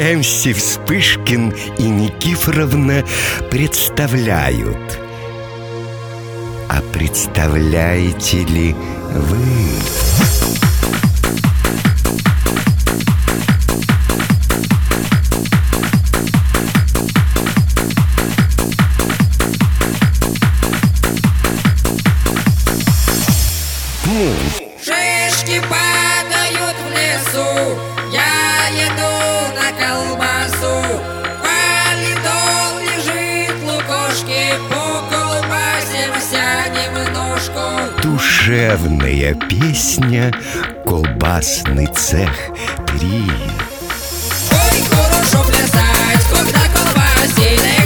Эмси Вспышкин и Никифоровна представляют А представляете ли вы? Душевная песня «Колбасный цех 3» Ой, хорошо плясать, когда колбасит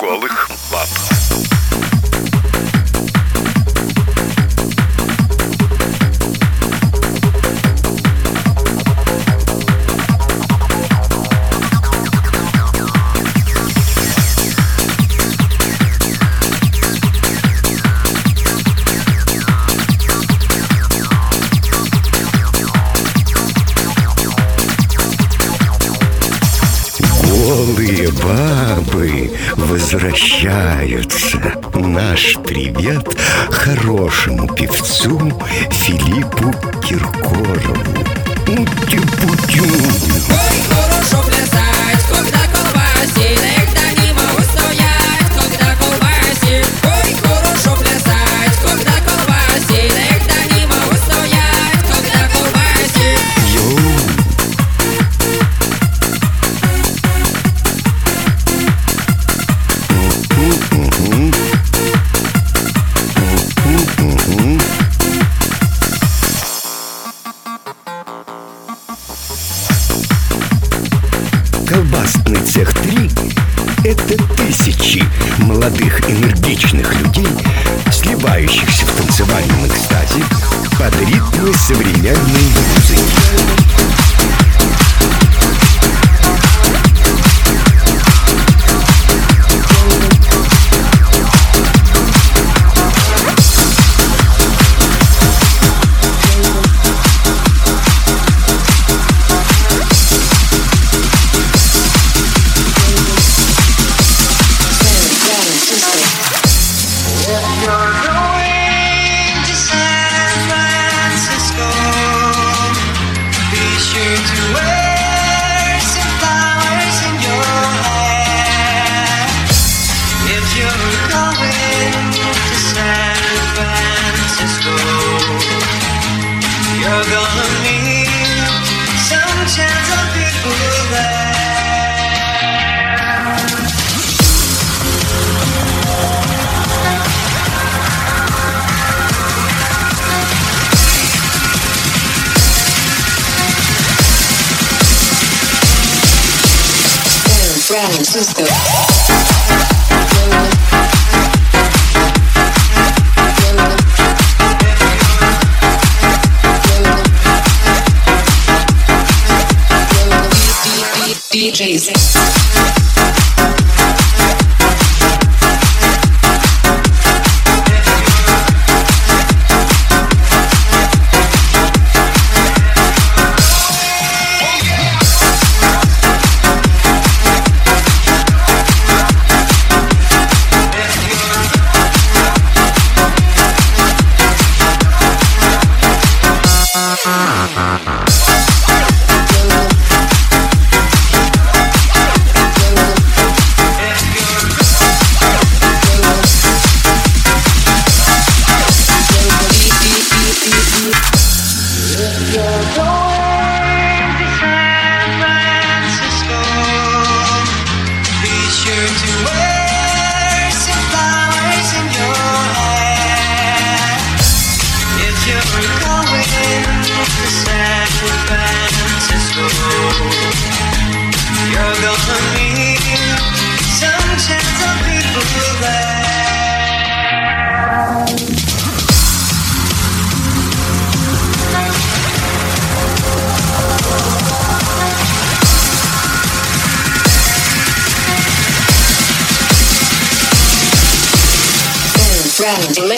голых баб возвращаются. Наш привет хорошему певцу Филиппу Киркорову. Ути-пути. Ой, хорошо плясать, когда колбасит Эх, молодых энергичных людей, сливающихся в танцевальном экстазе под ритмы современной музыки. DJs.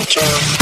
Joe.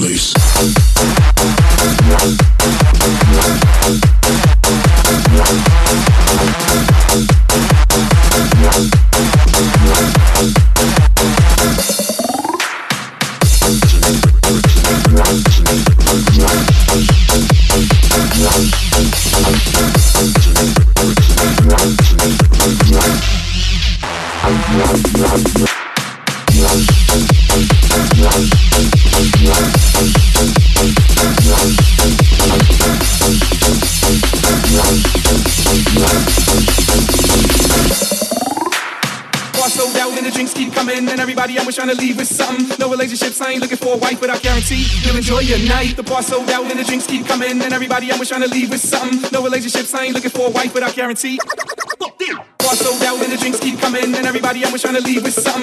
place. The bar sold out, and the drinks keep coming, and everybody I'm trying to leave with something. No relationships, I ain't looking for a wife, but I guarantee. Bar sold out, and the drinks keep coming, and everybody I'm trying to leave with something.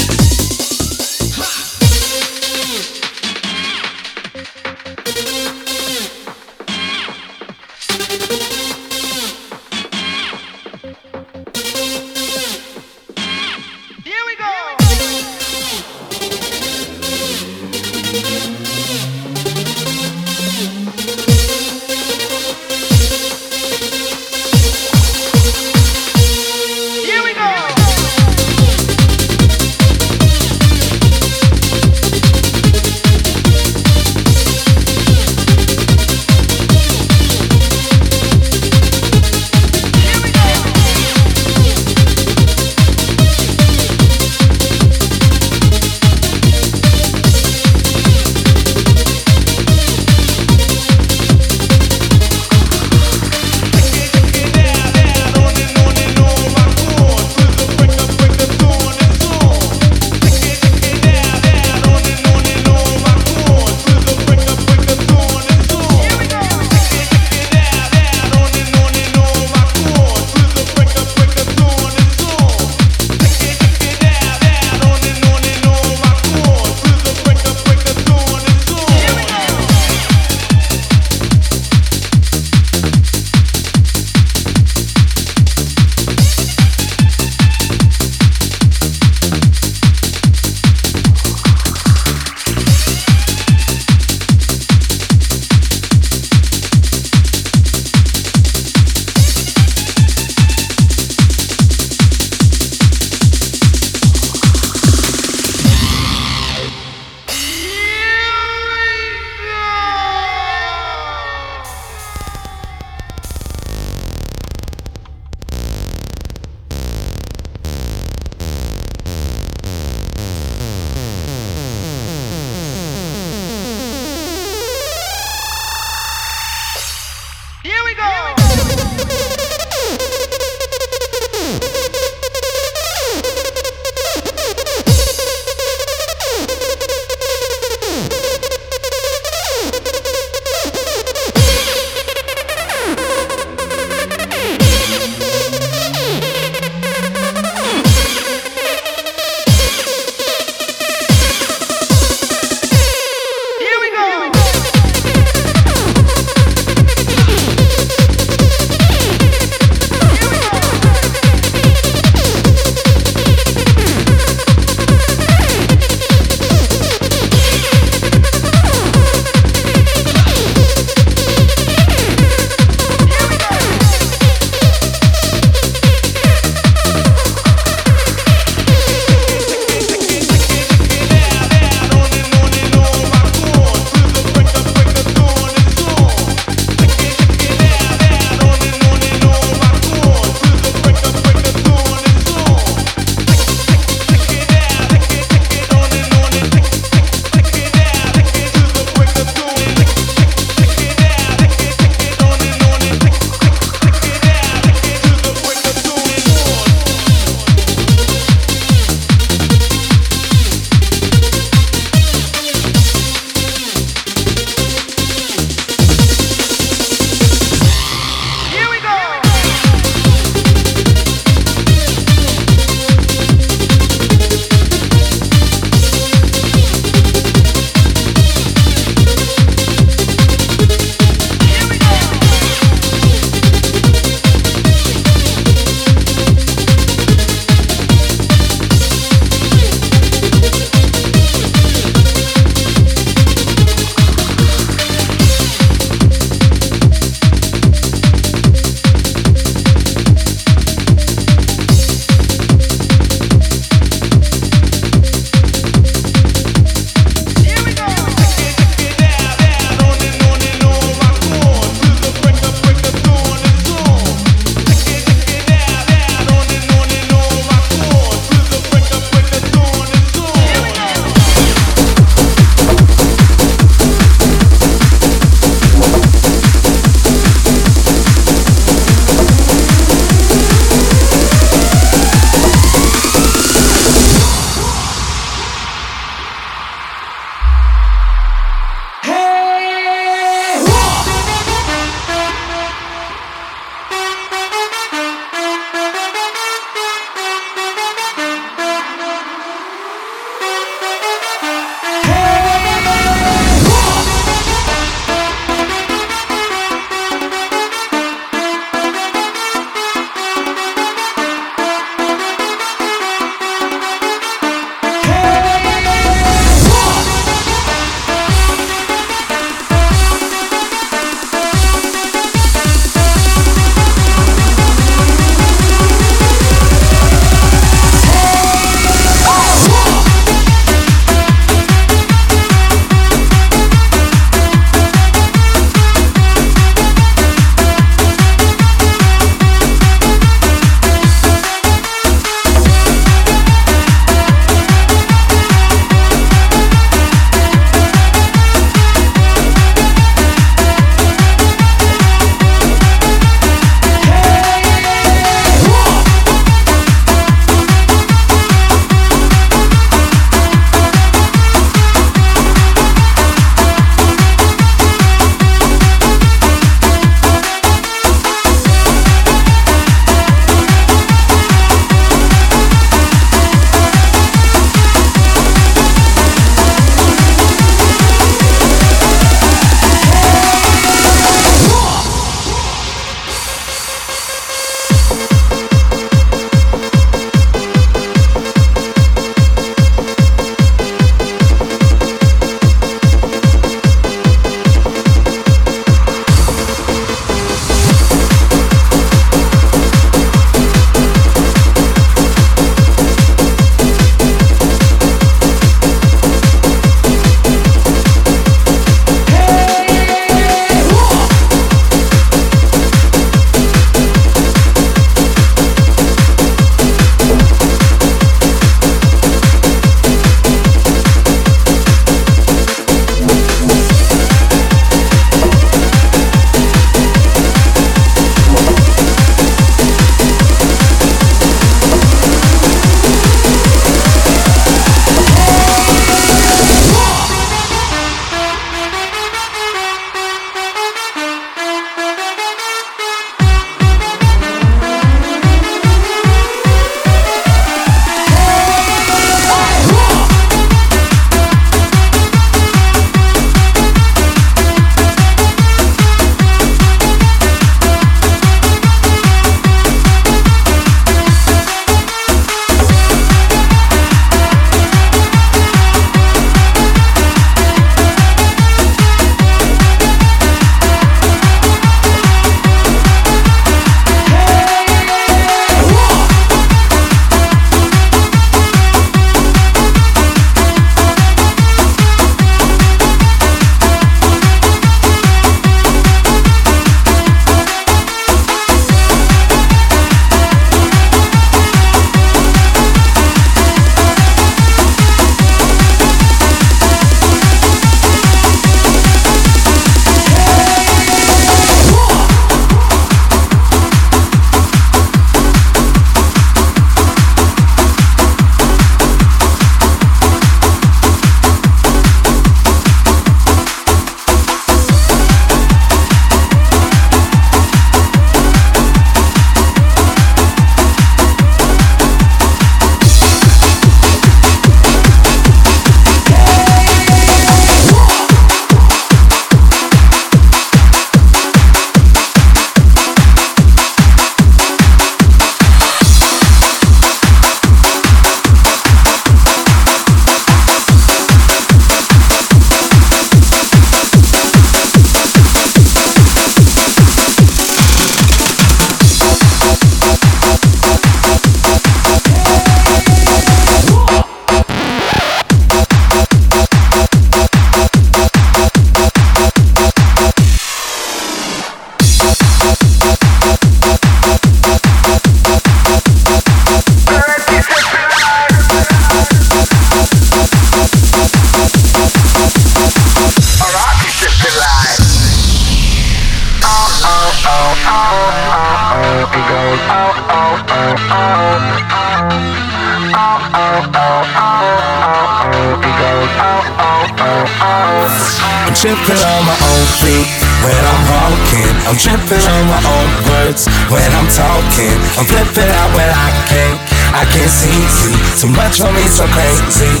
Too much for me, so crazy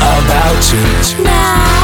about you. Now